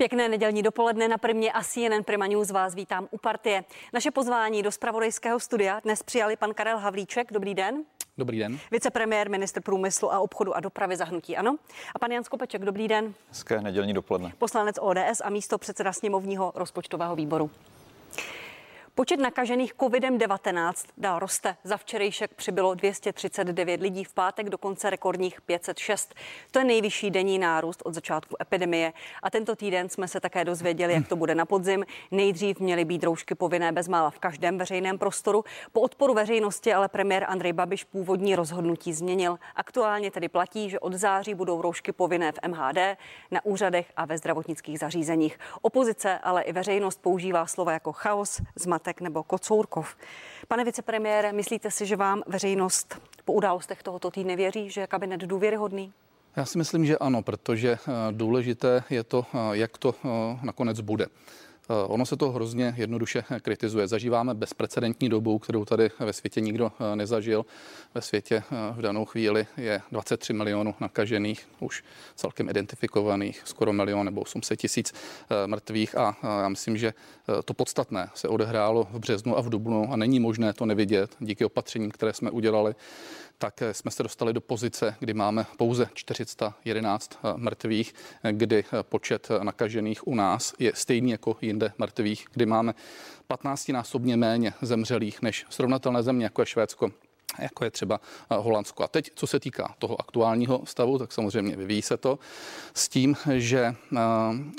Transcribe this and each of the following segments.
Pěkné nedělní dopoledne na Primě a CNN Prima News vás vítám u partie. Naše pozvání do spravodajského studia dnes přijali pan Karel Havlíček. Dobrý den. Dobrý den. Vicepremiér, ministr průmyslu a obchodu a dopravy zahnutí, ano. A pan Jan Skopeček, dobrý den. Hezké nedělní dopoledne. Poslanec ODS a místo předseda sněmovního rozpočtového výboru. Počet nakažených COVID-19 dál roste. Za včerejšek přibylo 239 lidí, v pátek dokonce rekordních 506. To je nejvyšší denní nárůst od začátku epidemie. A tento týden jsme se také dozvěděli, jak to bude na podzim. Nejdřív měly být roušky povinné bezmála v každém veřejném prostoru. Po odporu veřejnosti ale premiér Andrej Babiš původní rozhodnutí změnil. Aktuálně tedy platí, že od září budou roušky povinné v MHD, na úřadech a ve zdravotnických zařízeních. Opozice, ale i veřejnost používá slova jako chaos, zmatek Mládek nebo Kocourkov. Pane vicepremiére, myslíte si, že vám veřejnost po událostech tohoto týdne věří, že je kabinet důvěryhodný? Já si myslím, že ano, protože eh, důležité je to, eh, jak to eh, nakonec bude. Eh, ono se to hrozně jednoduše kritizuje. Zažíváme bezprecedentní dobu, kterou tady ve světě nikdo eh, nezažil. Ve světě eh, v danou chvíli je 23 milionů nakažených, už celkem identifikovaných, skoro milion nebo 800 tisíc mrtvých a já myslím, že to podstatné se odehrálo v březnu a v dubnu a není možné to nevidět díky opatřením, které jsme udělali tak jsme se dostali do pozice, kdy máme pouze 411 eh, mrtvých, kdy eh, počet nakažených u nás je stejný jako jinde mrtvých, kdy máme 15-násobně méně zemřelých než srovnatelné země, jako je Švédsko jako je třeba eh, Holandsko. A teď, co se týká toho aktuálního stavu, tak samozřejmě vyvíjí se to s tím, že uh,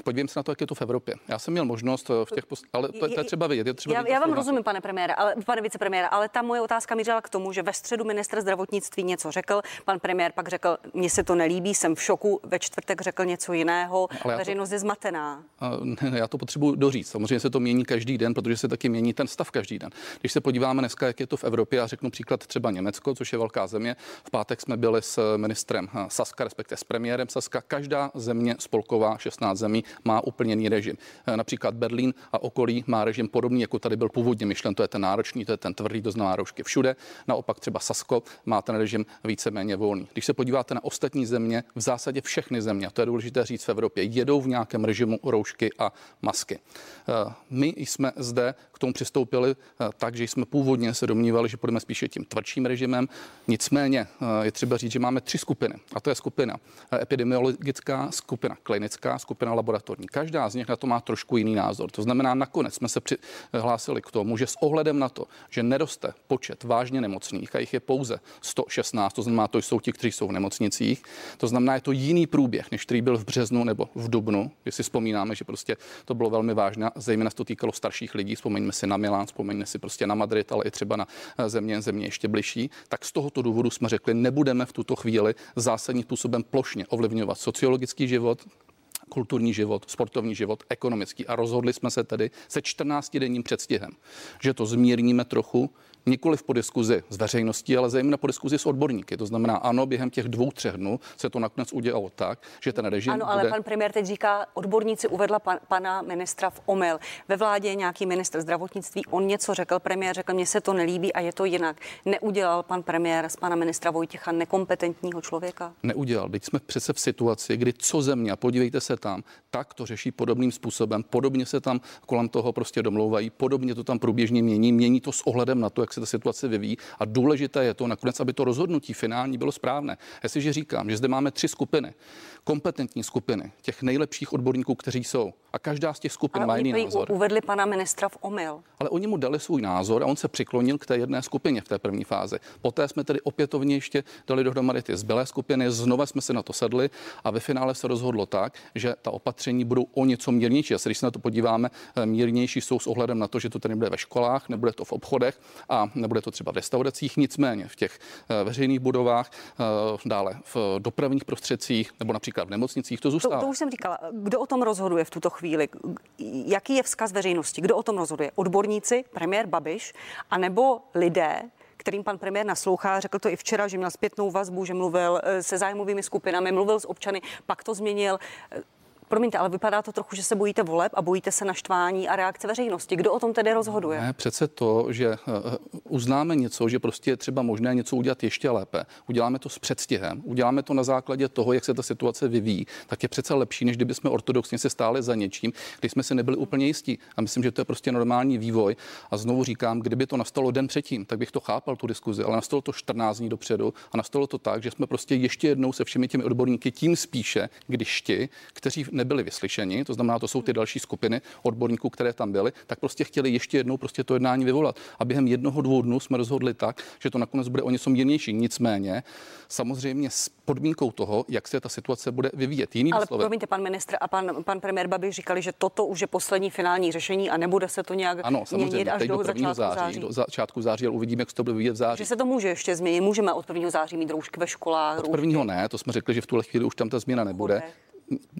podívejme se na to, jak je to v Evropě. Já jsem měl možnost v těch, post... ale to, to je třeba vidět. Je třeba já, vidět já vám rozumím, pane premiére, ale pane vicepremiére, ale ta moje otázka mířila k tomu, že ve středu ministr zdravotnictví něco řekl, pan premiér pak řekl, mně se to nelíbí, jsem v šoku, ve čtvrtek řekl něco jiného, ale veřejnost to, je zmatená. Ne, já to potřebuji doříct. Samozřejmě se to mění každý den, protože se taky mění ten stav každý den. Když se podíváme dneska, jak je to v Evropě, a řeknu příklad třeba Německo, což je velká země. V pátek jsme byli s ministrem Saska, respektive s premiérem Saska. Každá země spolková, 16 zemí, má úplně jiný režim. Například Berlín a okolí má režim podobný, jako tady byl původně myšlen. To je ten náročný, to je ten tvrdý, to znamená roušky všude. Naopak třeba Sasko má ten režim víceméně volný. Když se podíváte na ostatní země, v zásadě všechny země, to je důležité říct v Evropě, jedou v nějakém režimu roušky a masky. My jsme zde k tomu přistoupili tak, že jsme původně se domnívali, že půjdeme spíše tím tvrdším režimem. Nicméně eh, je třeba říct, že máme tři skupiny. A to je skupina eh, epidemiologická, skupina klinická, skupina laboratorní. Každá z nich na to má trošku jiný názor. To znamená, nakonec jsme se přihlásili k tomu, že s ohledem na to, že neroste počet vážně nemocných, a jich je pouze 116, to znamená, to jsou ti, kteří jsou v nemocnicích, to znamená, je to jiný průběh, než který byl v březnu nebo v dubnu, když si vzpomínáme, že prostě to bylo velmi vážné, zejména se to týkalo starších lidí, vzpomeňme si na Milán, vzpomeňme si prostě na Madrid, ale i třeba na eh, země, země ještě bližší tak z tohoto důvodu jsme řekli, nebudeme v tuto chvíli zásadním způsobem plošně ovlivňovat sociologický život, kulturní život, sportovní život, ekonomický. A rozhodli jsme se tedy se 14-denním předstihem, že to zmírníme trochu, nikoli po diskuzi s veřejností, ale zejména po diskuzi s odborníky. To znamená, ano, během těch dvou, třech dnů se to nakonec udělalo tak, že ten režim. Ano, ale bude... pan premiér teď říká, odborníci uvedla pan, pana ministra v omyl. Ve vládě je nějaký ministr zdravotnictví, on něco řekl, premiér řekl, mně se to nelíbí a je to jinak. Neudělal pan premiér z pana ministra Vojtěcha nekompetentního člověka? Neudělal. Teď jsme přece v situaci, kdy co země, podívejte se tam, tak to řeší podobným způsobem, podobně se tam kolem toho prostě domlouvají, podobně to tam průběžně mění, mění to s ohledem na to, jak se ta situace vyvíjí. A důležité je to nakonec, aby to rozhodnutí finální bylo správné. Jestliže říkám, že zde máme tři skupiny, kompetentní skupiny těch nejlepších odborníků, kteří jsou, a každá z těch skupin Ale má jiný názor. Uvedli pana ministra v omyl. Ale oni mu dali svůj názor a on se přiklonil k té jedné skupině v té první fázi. Poté jsme tedy opětovně ještě dali dohromady ty zbylé skupiny, znova jsme se na to sedli a ve finále se rozhodlo tak, že ta opatření budou o něco mírnější. A když se na to podíváme, eh, mírnější jsou s ohledem na to, že to tady nebude ve školách, nebude to v obchodech a nebude to třeba v restauracích, nicméně v těch eh, veřejných budovách, eh, dále v dopravních prostředcích nebo například v nemocnicích to zůstává. To, to už jsem říkala. Kdo o tom rozhoduje v tuto chvíli? Jaký je vzkaz veřejnosti? Kdo o tom rozhoduje? Odborníci, premiér Babiš, anebo lidé, kterým pan premiér naslouchá. Řekl to i včera, že měl zpětnou vazbu, že mluvil eh, se zájmovými skupinami, mluvil s občany, pak to změnil. Promiňte, ale vypadá to trochu, že se bojíte voleb a bojíte se naštvání a reakce veřejnosti. Kdo o tom tedy rozhoduje? Ne, přece to, že eh, uznáme něco, že prostě je třeba možné něco udělat ještě lépe. Uděláme to s předstihem, uděláme to na základě toho, jak se ta situace vyvíjí, tak je přece lepší, než kdyby jsme ortodoxně se stáli za něčím, když jsme si nebyli úplně jistí. A myslím, že to je prostě normální vývoj. A znovu říkám, kdyby to nastalo den předtím, tak bych to chápal tu diskuzi, ale nastalo to 14 dní dopředu a nastalo to tak, že jsme prostě ještě jednou se všemi těmi odborníky tím spíše, když ti, kteří nebyli vyslyšeni, to znamená, to jsou ty další skupiny odborníků, které tam byly, tak prostě chtěli ještě jednou prostě to jednání vyvolat. A během jednoho, dvou dnů jsme rozhodli tak, že to nakonec bude o něco jinější. Nicméně, samozřejmě s podmínkou toho, jak se ta situace bude vyvíjet. Jiný Ale slovy. promiňte, pan ministr a pan, pan premiér Babiš říkali, že toto už je poslední finální řešení a nebude se to nějak ano, samozřejmě, měnit až teď do, do začátku září, září. Do začátku září, ale uvidíme, jak se to bude vyvíjet v září. Že se to může ještě změnit. Můžeme od 1. září mít roušky ve školách. Od prvního ne, to jsme řekli, že v tuhle chvíli už tam ta změna nebude. Chodech.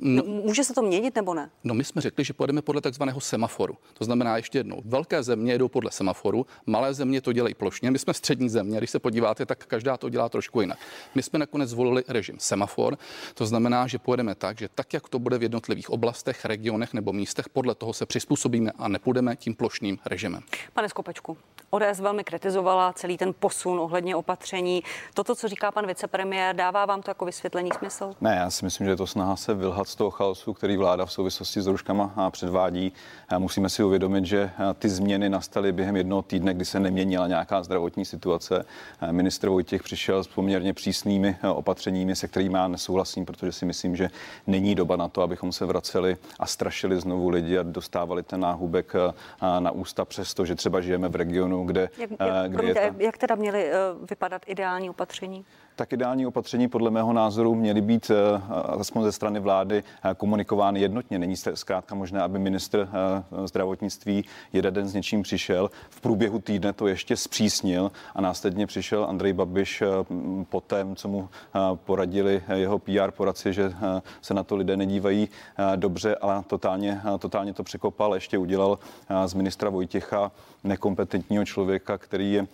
No, může se to měnit nebo ne? No my jsme řekli, že pojedeme podle takzvaného semaforu. To znamená ještě jednou, velké země jedou podle semaforu, malé země to dělají plošně. My jsme střední země, když se podíváte, tak každá to dělá trošku jinak. My jsme nakonec zvolili režim semafor, to znamená, že pojedeme tak, že tak, jak to bude v jednotlivých oblastech, regionech nebo místech, podle toho se přizpůsobíme a nepůjdeme tím plošným režimem. Pane Skopečku, ODS velmi kritizovala celý ten posun ohledně opatření. Toto, co říká pan vicepremiér, dává vám to jako vysvětlení smysl? Ne, já si myslím, že to snaha se vylhat z toho chaosu, který vláda v souvislosti s rouškama předvádí. Musíme si uvědomit, že ty změny nastaly během jednoho týdne, kdy se neměnila nějaká zdravotní situace. Ministr Vojtěch přišel s poměrně přísnými opatřeními, se kterými já nesouhlasím, protože si myslím, že není doba na to, abychom se vraceli a strašili znovu lidi a dostávali ten náhubek na ústa, přesto, že třeba žijeme v regionu, kde, jak, jak, kde promiňte, je ta... jak teda měly vypadat ideální opatření? Tak ideální opatření podle mého názoru měly být eh, aspoň ze strany vlády eh, komunikovány jednotně. Není zkrátka možné, aby ministr eh, zdravotnictví jeden den s něčím přišel, v průběhu týdne to ještě zpřísnil a následně přišel Andrej Babiš po tém, co mu poradili jeho PR poradci, že se na to lidé nedívají dobře, ale totálně, totálně to překopal. Ještě udělal z ministra Vojtěcha nekompetentního člověka, který je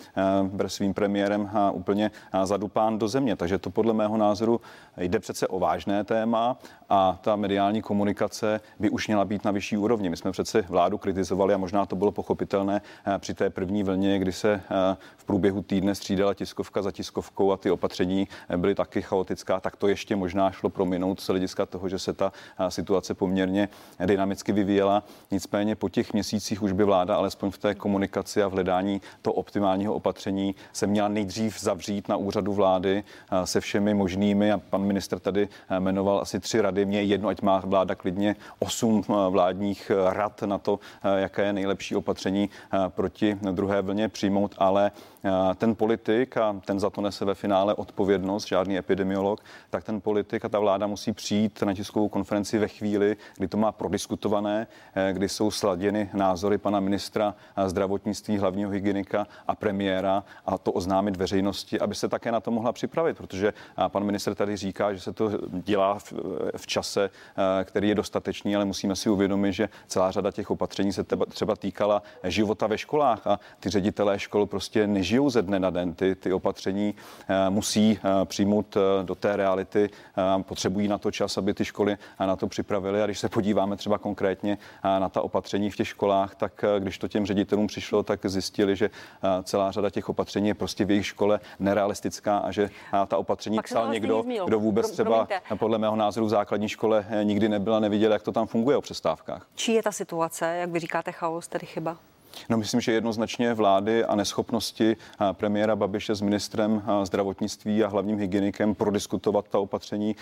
svým premiérem úplně zadupán do země. Takže to podle mého názoru jde přece o vážné téma a ta mediální komunikace by už měla být na vyšší úrovni. My jsme přece vládu kritizovali a možná to bylo pochopitelné eh, při té první vlně, kdy se eh, v průběhu týdne střídala tiskovka za tiskovkou a ty opatření eh, byly taky chaotická, tak to ještě možná šlo prominout z hlediska toho, že se ta situace poměrně dynamicky vyvíjela. Nicméně po těch měsících už by vláda alespoň v té komunikaci a v hledání to optimálního opatření se měla nejdřív zavřít na úřadu vlády se všemi možnými a pan minister tady jmenoval asi tři rady. Mně jedno, ať má vláda klidně osm vládních rad na to, jaké je nejlepší opatření proti druhé vlně přijmout, ale ten politik, a ten za to nese ve finále odpovědnost, žádný epidemiolog, tak ten politik a ta vláda musí přijít na tiskovou konferenci ve chvíli, kdy to má prodiskutované, kdy jsou sladěny názory pana ministra zdravotnictví, hlavního hygienika a premiéra a to oznámit veřejnosti, aby se také na to mohla připravit, protože pan minister tady říká, že se to dělá v, v čase, který je dostatečný, ale musíme si uvědomit, že celá řada těch opatření se třeba týkala života ve školách a ty ředitelé škol prostě nežijou ze dne na den. Ty, ty opatření musí přijmout do té reality, potřebují na to čas, aby ty školy na to připravili. A když se podíváme třeba konkrétně na ta opatření v těch školách, tak když to těm ředitelům přišlo, tak zjistili, že celá řada těch opatření je prostě v jejich škole nerealistická a že ta opatření psal někdo, kdo vůbec třeba podle mého názoru v základní škole nikdy nebyl a neviděl, jak to tam funguje o přestávkách. Čí je ta situace, jak vy říkáte, chaos, tedy chyba? No, myslím, že jednoznačně vlády a neschopnosti premiéra Babiše s ministrem zdravotnictví a hlavním hygienikem prodiskutovat ta opatření,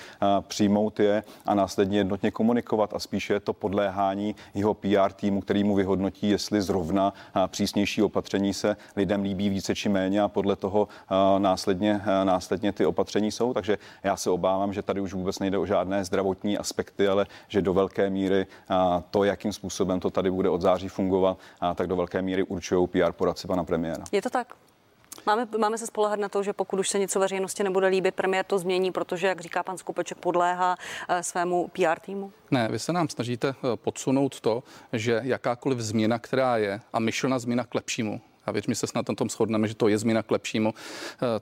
přijmout je a následně jednotně komunikovat a spíše to podléhání jeho PR týmu, který mu vyhodnotí, jestli zrovna přísnější opatření se lidem líbí více či méně a podle toho následně, následně ty opatření jsou. Takže já se obávám, že tady už vůbec nejde o žádné zdravotní aspekty, ale že do velké míry to, jakým způsobem to tady bude od září fungovat, tak do velké míry určují PR poradci pana premiéra. Je to tak? Máme, máme se spolehat na to, že pokud už se něco veřejnosti nebude líbit, premiér to změní, protože, jak říká pan Skupeček, podléhá eh, svému PR týmu? Ne, vy se nám snažíte eh, podsunout to, že jakákoliv změna, která je, a myšlená změna k lepšímu, a věřím, že se snad na tom shodneme, že to je změna k lepšímu,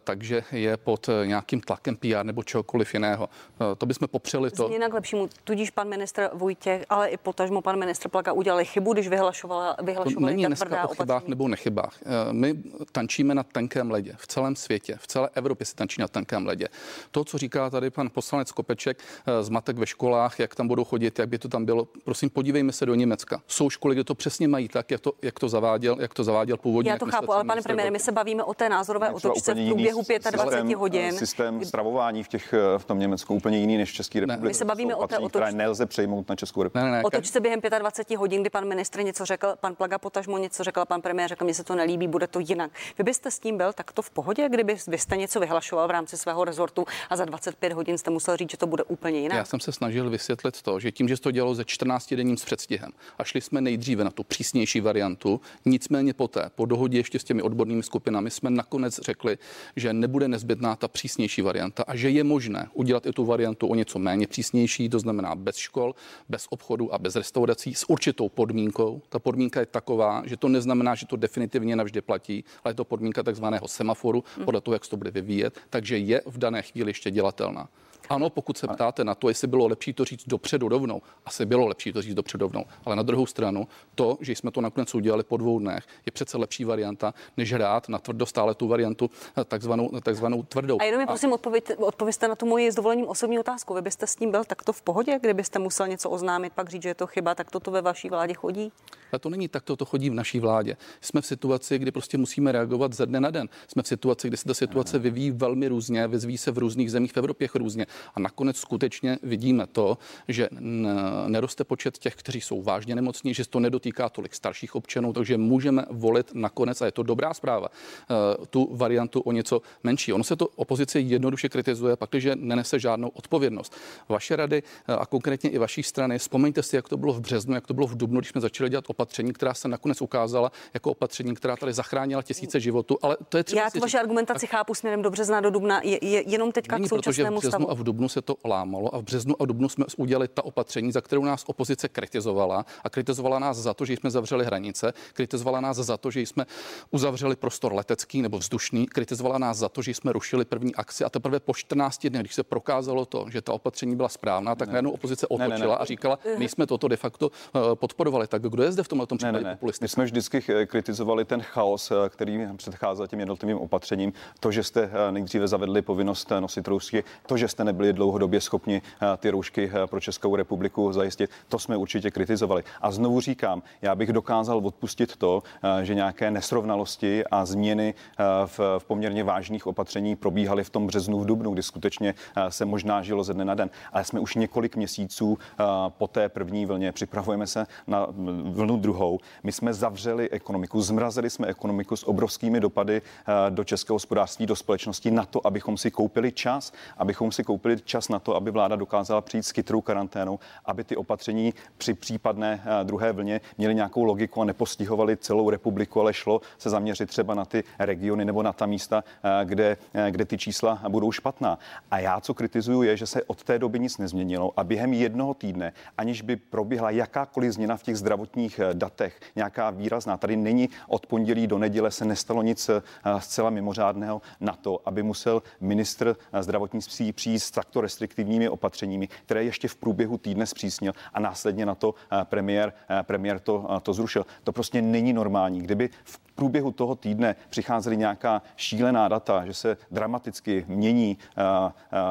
takže je pod nějakým tlakem PR nebo čehokoliv jiného. To bychom popřeli to. Změna k lepšímu, tudíž pan ministr Vojtěch, ale i potažmo pan ministr Plaka udělali chybu, když vyhlašovala, vyhlašovali to není dneska o chybách nebo nechybách. My tančíme na tenkém ledě v celém světě, v celé Evropě se tančí na tenkém ledě. To, co říká tady pan poslanec Kopeček, zmatek ve školách, jak tam budou chodit, jak by to tam bylo, prosím, podívejme se do Německa. Jsou školy, kde to přesně mají tak, jak to, jak to zaváděl, jak to zaváděl původně. Já to chápu, ale pane premiére, my se bavíme o té názorové otočce v průběhu 25 systém, hodin. Systém stravování v, těch, v tom Německu úplně jiný než v České republice. My se bavíme o té otočce. nelze přejmout na Českou republiku. Ne, ne, ne. Otočce během 25 hodin, kdy pan ministr něco řekl, pan Plaga potažmo něco řekl, pan premiér řekl, mně se to nelíbí, bude to jinak. Vy byste s tím byl takto v pohodě, kdyby vy jste něco vyhlašoval v rámci svého rezortu a za 25 hodin jste musel říct, že to bude úplně jinak? Já jsem se snažil vysvětlit to, že tím, že to dělalo ze 14 denním s předstihem a šli jsme nejdříve na tu přísnější variantu, nicméně poté, po dohodě ještě s těmi odbornými skupinami, jsme nakonec řekli, že nebude nezbytná ta přísnější varianta a že je možné udělat i tu variantu o něco méně přísnější, to znamená bez škol, bez obchodu a bez restaurací s určitou podmínkou. Ta podmínka je taková, že to neznamená, že to definitivně navždy platí, ale je to podmínka takzvaného semaforu podle toho, jak se to bude vyvíjet, takže je v dané chvíli ještě dělatelná. Ano, pokud se ptáte na to, jestli bylo lepší to říct dopředu rovnou, asi bylo lepší to říct dopředu rovnou. Ale na druhou stranu, to, že jsme to nakonec udělali po dvou dnech, je přece lepší varianta, než hrát na tvrdo stále tu variantu eh, takzvanou, takzvanou tvrdou. A jenom mi prosím odpověď, odpověste na tu moji s dovolením osobní otázku. Vy byste s tím byl takto v pohodě, kdybyste musel něco oznámit, pak říct, že je to chyba, tak toto ve vaší vládě chodí? Ale to není tak, to chodí v naší vládě. Jsme v situaci, kdy prostě musíme reagovat ze dne na den. Jsme v situaci, kdy se ta situace vyvíjí velmi různě, vyzví se v různých zemích v Evropě různě. A nakonec skutečně vidíme to, že neroste počet těch, kteří jsou vážně nemocní, že se to nedotýká tolik starších občanů, takže můžeme volit nakonec, a je to dobrá zpráva, eh, tu variantu o něco menší. Ono se to opozice jednoduše kritizuje, pakliže nenese žádnou odpovědnost. Vaše rady eh, a konkrétně i vaší strany, vzpomeňte si, jak to bylo v březnu, jak to bylo v dubnu, když jsme začali dělat opatření, která se nakonec ukázala jako opatření, která tady zachránila tisíce životů. Ale to je třeba. Já tu vaši argumentaci tak... chápu směrem do března do dubna, je, je jenom teďka Není, k současnému březnu stavu. a v dubnu se to lámalo a v březnu a dubnu jsme udělali ta opatření, za kterou nás opozice kritizovala a kritizovala nás za to, že jsme zavřeli hranice, kritizovala nás za to, že jsme uzavřeli prostor letecký nebo vzdušný, kritizovala nás za to, že jsme rušili první akci a teprve po 14 dnech, když se prokázalo to, že ta opatření byla správná, tak najednou opozice otočila ne, ne, ne. a říkala, my jsme toto de facto uh, podporovali. Tak kdo je zde v tomhle tom případě ne, ne, My jsme vždycky eh, kritizovali ten chaos, eh, který předcházel těm jednotlivým opatřením. To, že jste nejdříve zavedli povinnost nosit roušky, to, že jste nebyli dlouhodobě schopni eh, ty roušky eh, pro Českou republiku zajistit. To jsme určitě kritizovali. A znovu říkám, já bych dokázal odpustit to, eh, že nějaké nesrovnalosti a změny v, v poměrně vážných opatření probíhaly v tom březnu, v dubnu, kdy skutečně se možná žilo ze dne na den. Ale jsme už několik měsíců po té první vlně, připravujeme se na vlnu druhou. My jsme zavřeli ekonomiku, zmrazili jsme ekonomiku s obrovskými dopady do českého hospodářství, do společnosti na to, abychom si koupili čas, abychom si koupili čas na to, aby vláda dokázala přijít s chytrou karanténou, aby ty opatření při případné eh, druhé vlně měly nějakou logiku a nepostihovaly celou republiku, ale šlo se zaměřit třeba na ty regiony nebo na ta místa, eh, kde, eh, kde ty čísla budou špatná. A já, co kritizuju, je, že se od té doby nic nezměnilo a během jednoho týdne, aniž by proběhla jakákoliv změna v těch zdravotních datech, nějaká výrazná, tady není od pondělí do neděle se nestalo nic zcela mimořádného na to, aby musel ministr zdravotnictví přijít takto restriktivními opatřeními, které ještě v průběhu týdne zpřísnil a následně na to eh, premiér, eh, premiér to, eh, to zrušil. To prostě není normální. Kdyby v průběhu toho týdne přicházely nějaká šílená data, že se dramaticky mění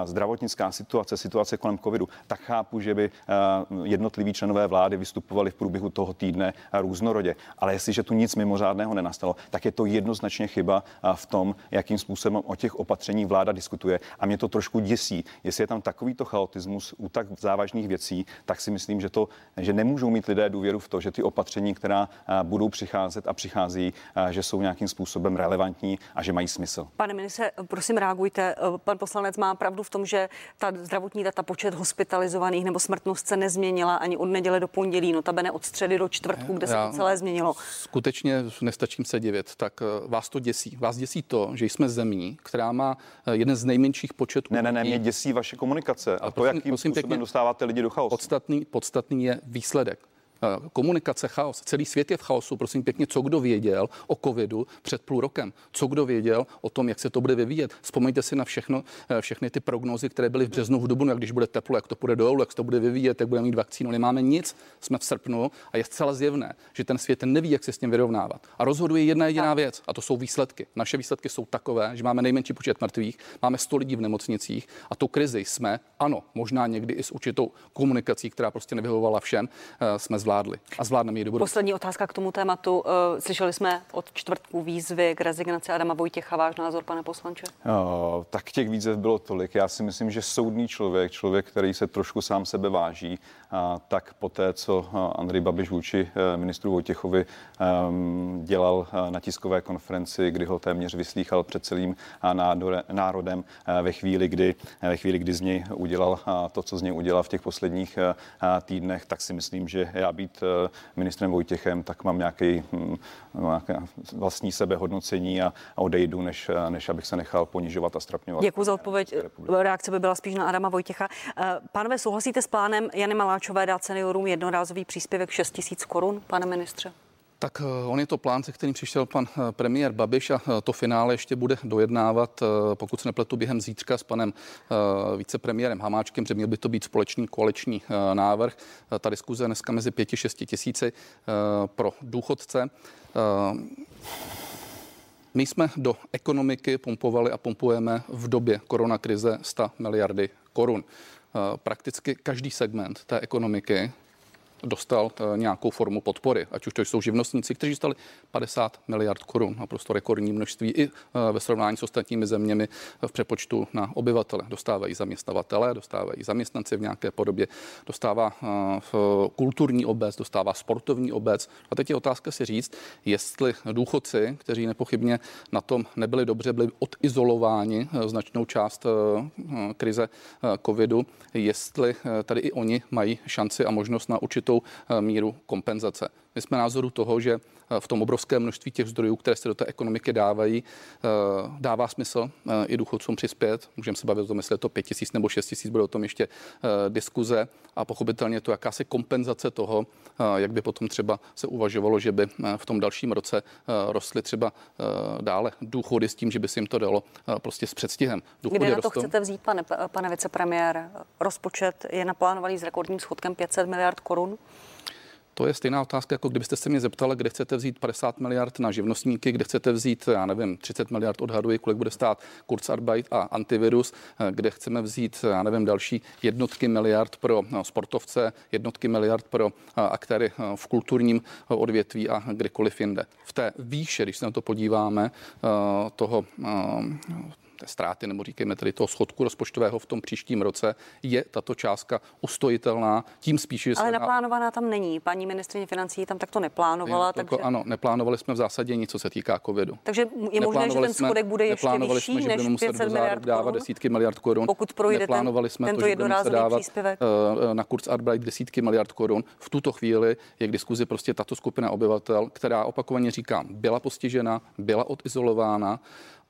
zdravotnická situace, situace kolem covidu, tak chápu, že by jednotliví členové vlády vystupovali v průběhu toho týdne různorodě. Ale jestliže tu nic mimořádného nenastalo, tak je to jednoznačně chyba v tom, jakým způsobem o těch opatření vláda diskutuje. A mě to trošku děsí. Jestli je tam takovýto chaotismus u tak závažných věcí, tak si myslím, že, to, že nemůžou mít lidé důvěru v to, že ty opatření, která budou přicházet a přichází, že jsou nějakým způsobem relevantní a že mají smysl. Pane ministře, prosím reagujte. Pan poslanec má pravdu v tom, že ta zdravotní data, počet hospitalizovaných nebo smrtnost se nezměnila ani od neděle do pondělí, notabene od středy do čtvrtku, kde se to celé změnilo. Skutečně nestačím se divit, tak eh, vás to děsí. Vás děsí to, že jsme zemí, která má eh, jeden z nejmenších početů. Ne, ne, ne, mě děsí vaše komunikace a, a to, prosím, jakým prosím způsobem pěkně, dostáváte lidi do chaosu. Podstatný, podstatný je výsledek Komunikace, chaos. Celý svět je v chaosu. Prosím pěkně, co kdo věděl o covidu před půl rokem? Co kdo věděl o tom, jak se to bude vyvíjet? Vzpomeňte si na všechno, všechny ty prognózy, které byly v březnu, v dubnu, jak když bude teplo, jak to bude dolů, jak se to bude vyvíjet, jak budeme mít vakcínu. Nemáme nic, jsme v srpnu a je zcela zjevné, že ten svět neví, jak se s tím vyrovnávat. A rozhoduje jedna jediná věc, a to jsou výsledky. Naše výsledky jsou takové, že máme nejmenší počet mrtvých, máme 100 lidí v nemocnicích a tu krizi jsme, ano, možná někdy i s určitou komunikací, která prostě nevyhovovala všem, eh, jsme zvládli a zvládneme ji do budoucna. Poslední otázka k tomu tématu. Eh, slyšeli jsme od čtvrtku výzvy k rezignaci Adama Vojtěcha. Váš názor, pane poslanče? O, tak těch výzev bylo tolik. Já si myslím, že soudný člověk, člověk, který se trošku sám sebe váží, a, tak poté, co Andrej Babiš vůči eh, ministru Vojtěchovi um, dělal na tiskové konferenci, kdy ho téměř vyslýchal před celým národem ve chvíli, kdy, ve chvíli, kdy z něj udělal to, co z něj udělal v těch posledních týdnech, tak si myslím, že já být ministrem Vojtěchem, tak mám nějaký, hm, nějaké vlastní sebehodnocení a, a odejdu, než, než abych se nechal ponižovat a strapňovat. Děkuji za odpověď. Reakce by byla spíš na Adama Vojtěcha. Pánové, souhlasíte s plánem Jany Maláčové dát seniorům jednorázový příspěvek 6 000 korun, pane ministře? Tak eh, on je to plán, se kterým přišel pan eh, premiér Babiš a eh, to finále ještě bude dojednávat, pokud se nepletu, během zítřka s panem vicepremiérem Hamáčkem, že měl by to být společný koaliční návrh. Ta diskuze dneska mezi 5-6 tisíci pro důchodce. My jsme do ekonomiky pumpovali a pumpujeme v době koronakrize 100 miliardy korun. Prakticky každý segment té ekonomiky dostal eh, nějakou formu podpory, ať už to jsou živnostníci, kteří dostali 50 miliard korun, naprosto rekordní množství i eh, ve srovnání s ostatními zeměmi v přepočtu na obyvatele. Dostávají zaměstnavatele, dostávají zaměstnanci v nějaké podobě, dostává eh, kulturní obec, dostává sportovní obec. A teď je otázka si říct, jestli důchodci, kteří nepochybně na tom nebyli dobře, byli odizolováni značnou část krize covidu, jestli tady i oni mají šanci a možnost na určitou určitou eh, míru kompenzace. My jsme názoru toho, že eh, v tom obrovském množství těch zdrojů, které se do té ekonomiky dávají, eh, dává smysl i důchodcům přispět. Můžeme se bavit o tom, jestli je to 5 tisíc nebo 6 tisíc, bude o tom ještě diskuze a pochopitelně to jakási kompenzace toho, jak by potom třeba se uvažovalo, že by v tom dalším roce rostly třeba dále důchody s tím, že by se jim to dalo prostě s předstihem. Důchody Kde na to rostou. chcete vzít, pane, pane vicepremiér? Rozpočet je naplánovaný s rekordním schodkem 500 miliard korun. To je stejná otázka, jako kdybyste se mě zeptali, kde chcete vzít 50 miliard na živnostníky, kde chcete vzít, já nevím, 30 miliard odhaduji, kolik bude stát Kurzarbeit a antivirus, kde chceme vzít, já nevím, další jednotky miliard pro no, sportovce, jednotky miliard pro aktéry v kulturním odvětví a kdekoliv jinde. V té výše, když se na to podíváme, toho té ztráty, nebo říkejme tedy toho schodku rozpočtového v tom příštím roce, je tato částka ustojitelná, tím spíše, že Ale naplánovaná tam není. Paní ministrině financí tam takto neplánovala. Je, takže... Ano, neplánovali jsme v zásadě nic, co se týká covidu. Takže je možné, že ten schodek bude ještě vyšší jsme, než 500 miliard dávat korun? desítky miliard korun. Pokud projde neplánovali jsme tento to, že budeme dávat příspěvek. Eh, na kurz Arbeit desítky miliard korun. V tuto chvíli je k diskuzi prostě tato skupina obyvatel, která opakovaně říkám, byla postižena, byla odizolována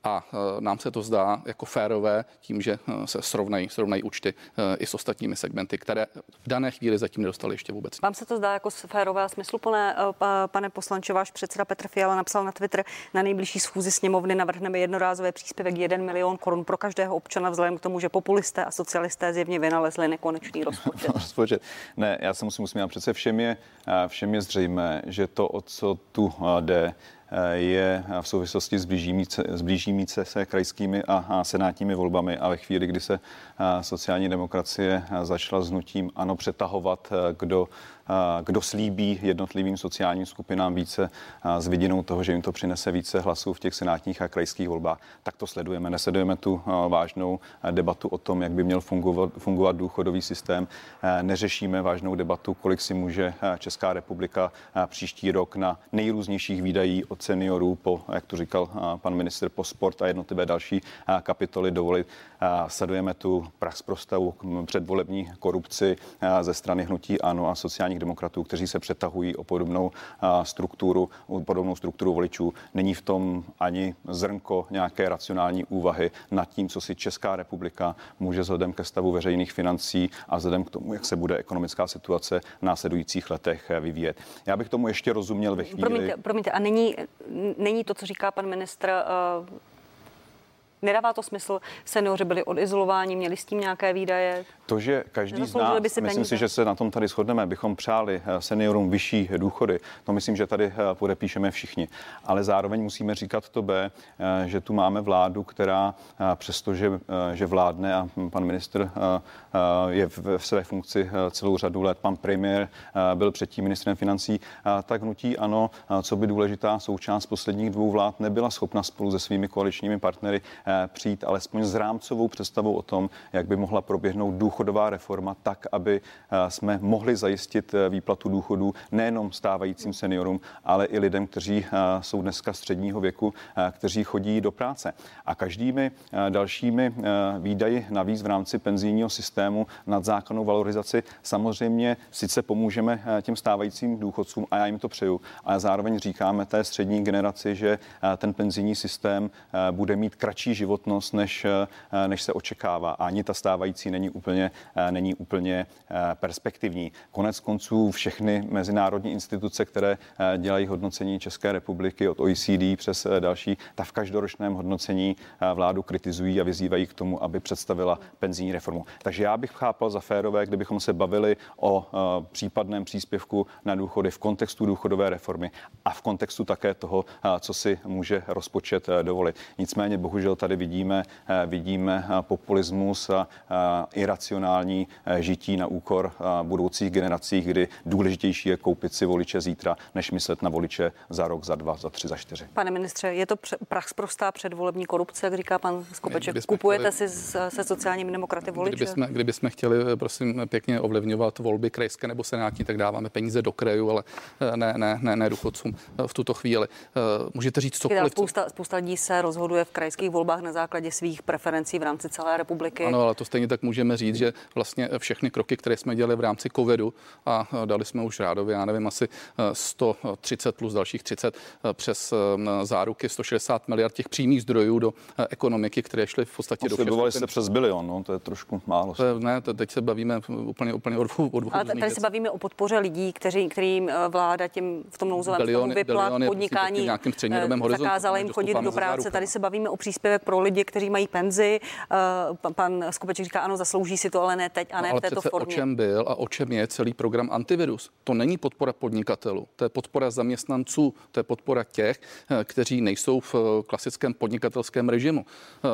a e, nám se to zdá jako férové tím, že e, se srovnají, srovnají účty e, i s ostatními segmenty, které v dané chvíli zatím nedostali ještě vůbec. Vám se to zdá jako férové a smysluplné, pane poslanče, váš předseda Petr Fiala napsal na Twitter, na nejbližší schůzi sněmovny navrhneme jednorázové příspěvek 1 milion korun pro každého občana, vzhledem k tomu, že populisté a socialisté zjevně vynalezli nekonečný rozpočet. rozpočet. Ne, já se musím usmívat. Přece všem je, všem je zřejmé, že to, o co tu jde, je v souvislosti s blížími se krajskými a senátními volbami. A ve chvíli, kdy se sociální demokracie začala s nutím ano přetahovat, kdo kdo slíbí jednotlivým sociálním skupinám více s vidinou toho, že jim to přinese více hlasů v těch senátních a krajských volbách, tak to sledujeme. Nesledujeme tu vážnou debatu o tom, jak by měl fungovat, fungovat důchodový systém. Neřešíme vážnou debatu, kolik si může Česká republika příští rok na nejrůznějších výdají od seniorů po, jak to říkal pan minister, po sport a jednotlivé další kapitoly dovolit. Sledujeme tu prax prostavu předvolební korupci ze strany hnutí ANO a sociální sociálních demokratů, kteří se přetahují o podobnou strukturu, o podobnou strukturu voličů. Není v tom ani zrnko nějaké racionální úvahy nad tím, co si Česká republika může vzhledem ke stavu veřejných financí a vzhledem k tomu, jak se bude ekonomická situace v následujících letech vyvíjet. Já bych tomu ještě rozuměl ve chvíli. Promiňte, promiňte a není, není to, co říká pan ministr, uh Nedává to smysl, seniori byli odizolováni, měli s tím nějaké výdaje? To, že každý z nás, myslím peníze. si, že se na tom tady shodneme, bychom přáli eh, seniorům vyšší důchody, to myslím, že tady eh, podepíšeme všichni. Ale zároveň musíme říkat to B, eh, že tu máme vládu, která přestože že vládne a pan ministr je v své funkci celou řadu let, pan premiér byl předtím ministrem financí, tak hnutí ano, co by důležitá součást posledních dvou vlád, nebyla schopna spolu se svými koaličními partnery přijít alespoň s rámcovou představou o tom, jak by mohla proběhnout důchodová reforma tak, aby eh, jsme mohli zajistit eh, výplatu důchodů nejenom stávajícím seniorům, ale i lidem, kteří eh, jsou dneska středního věku, kteří chodí do práce. A každými dalšími výdaji navíc v rámci penzijního systému nad zákonnou valorizaci samozřejmě sice pomůžeme těm stávajícím důchodcům a já jim to přeju, ale zároveň říkáme té střední generaci, že ten penzijní systém bude mít kratší životnost, než, než se očekává. A ani ta stávající není úplně, eh, není úplně eh, perspektivní. Konec konců všechny mezinárodní instituce, které dělají hodnocení České republiky od OECD přes další, tak v každoročném hodnocení vládu kritizují a vyzývají k tomu, aby představila penzijní reformu. Takže já bych chápal za férové, kdybychom se bavili o případném příspěvku na důchody v kontextu důchodové reformy a v kontextu také toho, co si může rozpočet dovolit. Nicméně bohužel tady vidíme, eh, vidíme eh, populismus a iracionální eh, žití na úkor budoucích generací, kdy důležitější je koupit si voliče zítra, než myslet na voliče za rok, za dva, za tři, za čtyři. Pane ministře, je to prach prostá předvolební korupce, jak říká pan Skopeček. Kupujete chtěli, si se sociálními demokraty voliče? Kdybychom, kdybychom chtěli, prosím, pěkně ovlivňovat volby krajské nebo senátní, tak dáváme peníze do krajů, ale ne, ne, ne, ne důchodcům v tuto chvíli. Můžete říct cokoliv. Spousta, spousta lidí se rozhoduje v krajských volbách na základě svých preferencí v rámci celé republiky. Ano, ale to stejně tak můžeme říct, že vlastně všechny kroky, které jsme dělali v rámci covidu a dali jsme už rádově, já nevím, asi 130 plus dalších 30 přes záruky 160 miliard těch přímých zdrojů do ekonomiky, které šly v podstatě do Slibovali jste přes bilion, no, to je trošku málo. To je, ne, to teď se bavíme úplně, úplně o dvou, o dvou Ale tady věc. se bavíme o podpoře lidí, kteří, kterým vláda tím v tom nouzovém biliony, vyplat podnikání, zakázala jim chodit do práce. Tady se bavíme o příspěvek pro lidi, kteří mají penzi. Pan Skopeček říká, ano, zaslouží si to, ale ne teď a ne no, ale v této formě. O čem byl a o čem je celý program antivirus? To není podpora podnikatelů, to je podpora zaměstnanců, to je podpora těch, eh, kteří nejsou v eh, klasickém podnikatelském režimu.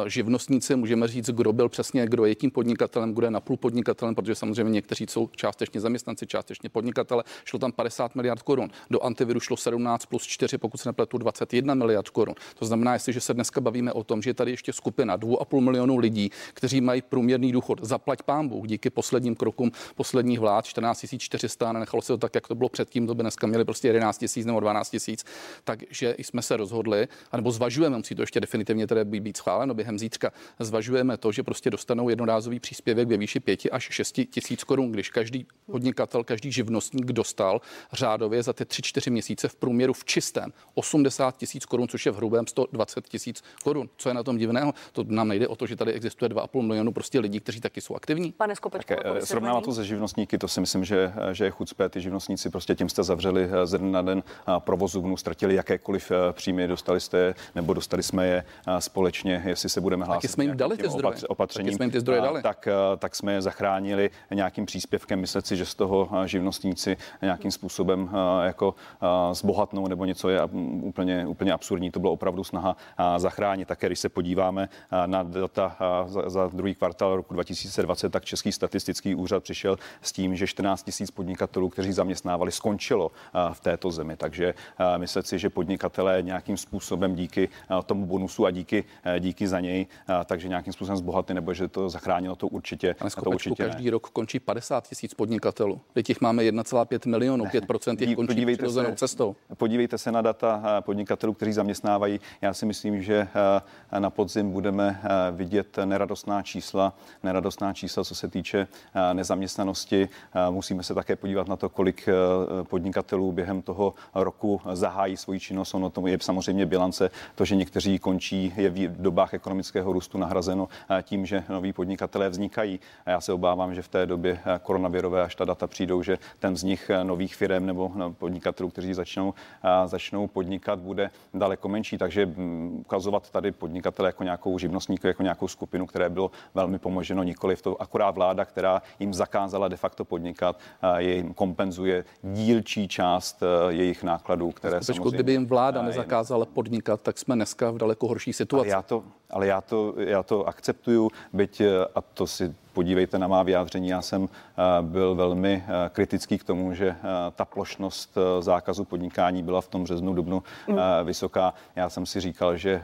Živnostníci, můžeme říct, kdo byl přesně, kdo je tím podnikatelem, kdo je napůl podnikatelem, protože samozřejmě někteří jsou částečně zaměstnanci, částečně podnikatele. Šlo tam 50 miliard korun. Do antiviru šlo 17 plus 4, pokud se nepletu, 21 miliard korun. To znamená, jestliže se dneska bavíme o tom, že je tady ještě skupina 2,5 milionů lidí, kteří mají průměrný důchod. Zaplať pámbu díky posledním krokům posledních vlád 14 400, nechalo se to tak, jak to bylo předtím, to by dneska měli prostě 11 000 nebo 12 000. Takže jsme se rozhodli, anebo zvažujeme, musí to ještě definitivně tedy být schváleno během zítřka, zvažujeme to, že prostě dostanou jednorázový příspěvek ve výši 5 až 6 tisíc korun, když každý podnikatel, každý živnostník dostal řádově za ty 3-4 měsíce v průměru v čistém 80 tisíc korun, což je v hrubém 120 tisíc korun. Co je na tom divného? To nám nejde o to, že tady existuje 2,5 milionu prostě lidí, kteří taky jsou aktivní. Pane Skopečko, eh, srovnávat to se živnostníky, to si myslím, že, že je chucpé. Ty živnostníci prostě tím jste zavřeli eh, ze dne na den provozovnu, ztratili jakékoliv eh, příjmy, dostali jste nebo dostali jsme je společně, jestli se budeme hlásit. Taky jsme jim dali ty zdroje. Opatřením, jsme jim ty zdroje dali. Tak, tak jsme je zachránili nějakým příspěvkem. Myslet si, že z toho živnostníci nějakým způsobem jako zbohatnou nebo něco je úplně, úplně absurdní. To bylo opravdu snaha zachránit. Také když se podíváme na data za, za druhý kvartál roku 2020, tak Český statistický úřad přišel s tím, že 14 tisíc podnikatelů, kteří zaměstnávali, skončilo v této zemi. Takže myslet si, že podnikatelé nějakým způsobem díky tomu bonusu a díky, díky za něj, takže nějakým způsobem zbohatli, nebo že to zachránilo, to určitě, Pane to určitě každý ne. rok končí 50 tisíc podnikatelů. Teď těch máme 1,5 milionu, 5% těch končí podívejte se, cestou. Podívejte se na data podnikatelů, kteří zaměstnávají. Já si myslím, že na podzim budeme vidět neradostná čísla, neradostná čísla čísel, co se týče nezaměstnanosti. Musíme se také podívat na to, kolik podnikatelů během toho roku zahájí svoji činnost. Ono to je samozřejmě bilance. To, že někteří končí, je v dobách ekonomického růstu nahrazeno tím, že noví podnikatelé vznikají. A já se obávám, že v té době koronavirové, až ta data přijdou, že ten vznik nových firm nebo no, podnikatelů, kteří začnou, začnou podnikat, bude daleko menší. Takže mm, ukazovat tady podnikatele jako nějakou živnostníku, jako nějakou skupinu, které bylo velmi pomoženo, nikoli v to akorát vláda, která jim zakázala de facto podnikat, je jim kompenzuje dílčí část jejich nákladů, které samozřejmě... Kdyby jim vláda nezakázala podnikat, tak jsme dneska v daleko horší situaci. Ale já to, ale já to, já to akceptuju, byť, a to si podívejte na má vyjádření. Já jsem eh, byl velmi eh, kritický k tomu, že eh, ta plošnost zákazu podnikání byla v tom březnu, dubnu mm. vysoká. Já jsem si říkal, že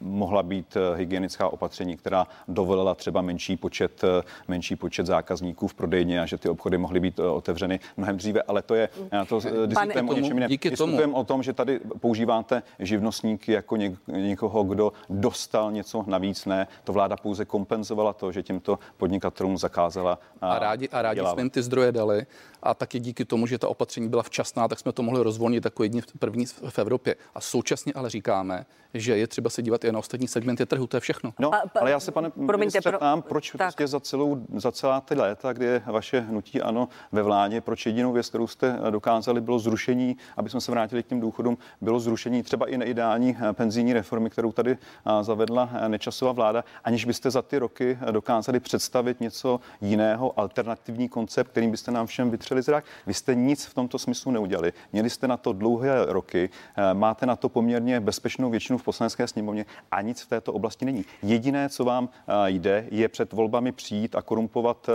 mohla být hygienická opatření, která dovolila třeba menší počet, menší počet zákazníků v prodejně a že ty obchody mohly být otevřeny mnohem dříve, ale to je, to diskutujeme o něčem jiném. Diskutujeme o tom, že tady používáte živnostníky jako někoho, kdo dostal něco navíc, ne. To vláda pouze kompenzovala to, že těmto podnikatelům zakázala. A, a rádi, a rádi jsme jim ty zdroje dali a taky díky tomu, že ta opatření byla včasná, tak jsme to mohli rozvolnit jako jedni první v Evropě. A současně ale říkáme, že je třeba se dívat i na ostatní segmenty trhu, to je všechno. No, ale já se, pane Promiňte, pro... ptám, proč tak. prostě za, celou, za celá ty léta, kdy je vaše hnutí ano ve vládě, proč jedinou věc, kterou jste dokázali, bylo zrušení, aby jsme se vrátili k těm důchodům, bylo zrušení třeba i neideální penzijní reformy, kterou tady zavedla nečasová vláda, aniž byste za ty roky dokázali představit něco jiného, alternativní koncept, kterým byste nám všem vytřeli zrak. Vy jste nic v tomto smyslu neudělali. Měli jste na to dlouhé roky, máte na to poměrně bezpečnou většinu v poslanecké sněmovně a nic v této oblasti není. Jediné, co vám jde, je před volbami přijít a korumpovat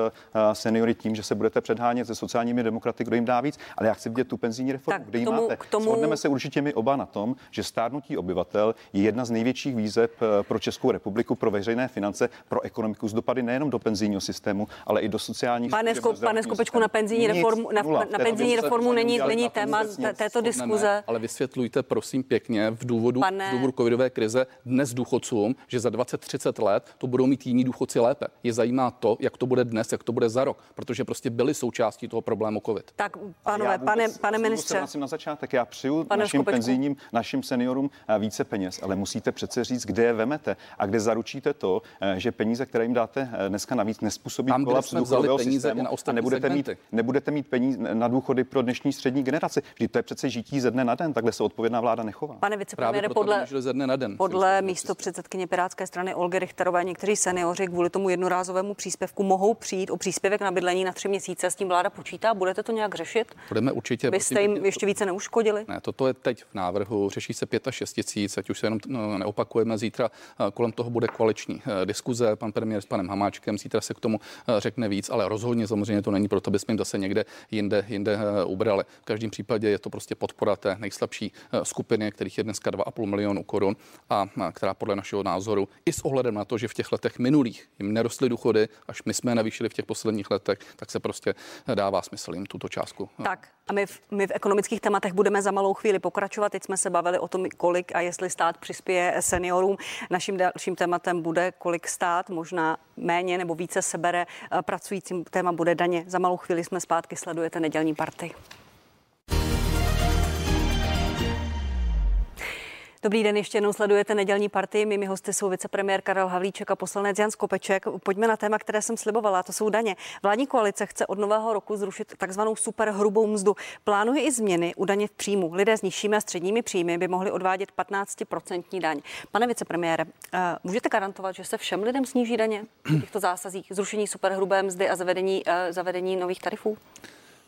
seniory tím, že se budete předhánět se sociálními demokraty, kdo jim dá víc. Ale já chci vidět tu penzijní reformu, tak, kde ji máte. K tomu... Shodneme se určitě my oba na tom, že stárnutí obyvatel je jedna z největších výzev pro Českou republiku, pro veřejné finance, pro ekonomiku z dopady nejenom do penzijního systému, ale i do sociálních. Pane, sko, pane Skopečku, na penzijní Nic, reformu, na, nula, na penzijní reformu není, není téma této diskuze. Ale vysvětlujte prosím pěkně v důvodu, pane... v důvodu covidové krize dnes důchodcům, že za 20-30 let to budou mít jiní důchodci lépe. Je zajímá to, jak to bude dnes, jak to bude za rok, protože prostě byli součástí toho problému COVID. Tak, pánové, vůbec, pane, pane ministře. Na začátek, já přiju pane našim Skopečku. penzijním, našim seniorům eh, více peněz, ale musíte přece říct, kde je vemete a kde zaručíte to, eh, že peníze, které jim dáte eh, dneska navíc, nespůsobí kolaps důchodového systému na a nebudete mít, nebudete mít peníze na důchody pro dnešní střední generaci. Vždyť to je přece žití ze dne na den, takhle se odpovědná vláda nechová. Pane vicepremiére, podle, ze dne na den, podle místo předsedkyně Pirátské strany Olgy Richterové někteří seniori kvůli tomu jednorázovému příspěvku mohou přijít o příspěvek na bydlení na tři měsíce. S tím vláda počítá. Budete to nějak řešit? Budeme určitě. Vy jste jim ještě více neuškodili? Ne, toto je teď v návrhu. Řeší se 5 až 6 tisíc, ať už se jenom no, neopakujeme. Zítra eh, kolem toho bude koaliční eh, diskuze. Pan premiér s panem Hamáčkem zítra se k tomu eh, řekne víc, ale rozhodně samozřejmě to není proto, aby jsme jim zase někde jinde, jinde ubrali. V každém případě je to prostě podpora té nejslabší skupiny, kterých je dneska 2,5 milionu korun a která podle našeho názoru i s ohledem na to, že v těch letech minulých jim nerostly důchody, až my jsme navýšili v těch posledních letech, tak se prostě dává smysl jim tuto částku. Tak a my v, my v ekonomických tématech budeme za malou chvíli pokračovat. Teď jsme se bavili o tom, kolik a jestli stát přispěje seniorům. Naším dalším tématem bude, kolik stát možná méně nebo více sebere pracujícím. Téma bude daně. Za malou chvíli jsme zpátky, sledujete nedělní party. Dobrý den, ještě jednou sledujete nedělní partii. Mými hosty jsou vicepremiér Karel Havlíček a poslanec Jan Skopeček. Pojďme na téma, které jsem slibovala, to jsou daně. Vládní koalice chce od nového roku zrušit takzvanou superhrubou mzdu. Plánuje i změny u daně v příjmu. Lidé s nižšími a středními příjmy by mohli odvádět 15% daň. Pane vicepremiére, eh, můžete garantovat, že se všem lidem sníží daně v těchto zásazích, zrušení superhrubé mzdy a zavedení, eh, zavedení nových tarifů?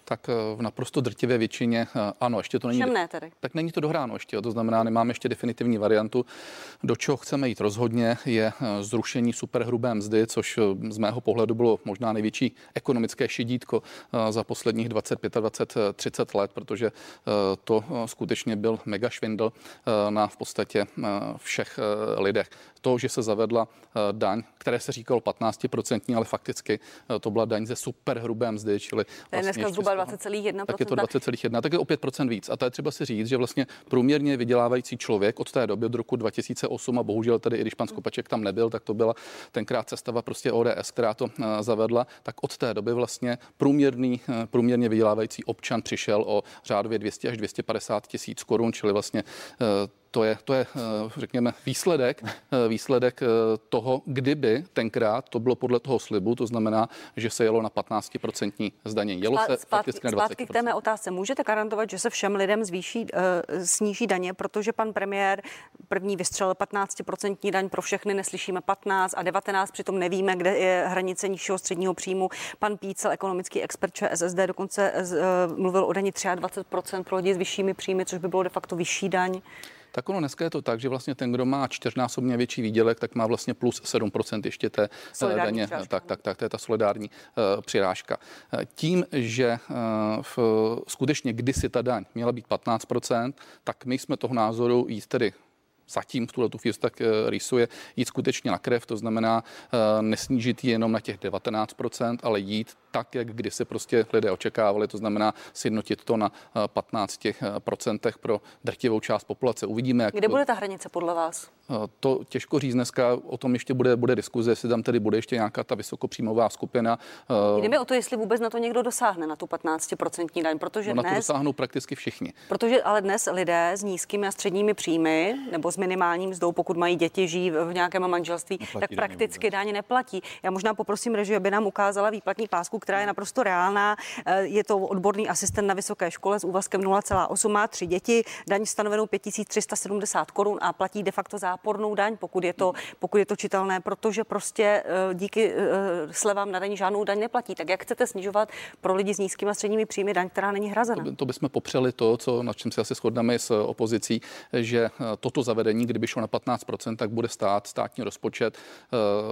Tak eh, v naprosto drtivé většině eh, ano, ještě to není. ne tedy. Tak není to dohráno ještě, to znamená, nemáme ještě definitivní variantu. Do čeho chceme jít rozhodně je eh, zrušení superhrubé mzdy, což z mého pohledu bylo možná největší ekonomické šidítko za posledních 25, 20, 30 let, protože to skutečně byl mega švindl na v podstatě všech lidech. To, že se zavedla daň, které se říkalo 15%, ale fakticky to byla daň ze superhrubé mzdy, čili vlastně 20,1%. Tak je to 20,1, tak je o 5% víc. A to je třeba si říct, že vlastně průměrně vydělávající člověk od té doby od roku 2008 a bohužel tady, i když pan Skopaček tam nebyl, tak to byla tenkrát cestava prostě ODS, která to eh, zavedla, tak od té doby vlastně průměrný, eh, průměrně vydělávající občan přišel o řádově 200 až 250 tisíc korun, čili vlastně to je, to je, eh, řekněme, výsledek, eh, výsledek eh, toho, kdyby tenkrát to bylo podle toho slibu, to znamená, že se jelo na 15% zdanění. Jelo se zpátky, na 20%. Zpátky k té mé otázce. Můžete garantovat, že se všem lidem zvýší, sníží daně, protože pan premiér první vystřelil 15% daň pro všechny, neslyšíme 15 a 19, přitom nevíme, kde je hranice nižšího středního příjmu. Pan Pícel, ekonomický expert ČSSD, dokonce mluvil o daní 23% pro lidi s vyššími příjmy, což by bylo de facto vyšší daň. Tak ono dneska je to tak, že vlastně ten, kdo má čtyřnásobně větší výdělek, tak má vlastně plus 7% ještě té eh, solidární daně. Přirážka. Tak, tak, tak, to je ta solidární uh, přirážka. Eh, tím, že uh, v, skutečně kdysi ta daň měla být 15%, tak my jsme toho názoru jít tedy zatím v tuhle tu chvíli tak rýsuje, jít skutečně na krev, to znamená nesnížit ji jenom na těch 19%, ale jít tak, jak kdysi prostě lidé očekávali, to znamená sjednotit to na 15% eh, pro drtivou část populace. Uvidíme, jak... Kde bude ta hranice podle vás? Eh, to těžko říct dneska, o tom ještě bude, bude diskuze, jestli tam tedy bude ještě nějaká ta vysokopříjmová skupina. Eh, Jde mi o to, jestli vůbec na to někdo dosáhne, na tu 15% daň, protože no, dnes... Na to dosáhnou prakticky všichni. Protože ale dnes lidé s nízkými a středními příjmy nebo s minimálním mzdou, pokud mají děti, žijí v nějakém manželství, neplatí tak prakticky daně neplatí. Já možná poprosím režii, aby nám ukázala výplatní pásku, která je naprosto reálná. Eh, je to odborný asistent na vysoké škole s úvazkem 0,8, má tři děti, daň stanovenou 5370 korun a platí de facto zápornou daň, pokud je to, pokud je to čitelné, protože prostě eh, díky eh, slevám na daní žádnou daň neplatí. Tak jak chcete snižovat pro lidi s nízkými a středními příjmy daň, která není hrazena? To, by, to bychom popřeli to, co, na čem si asi shodneme s opozicí, že toto zavedení, kdyby šlo na 15%, tak bude stát státní rozpočet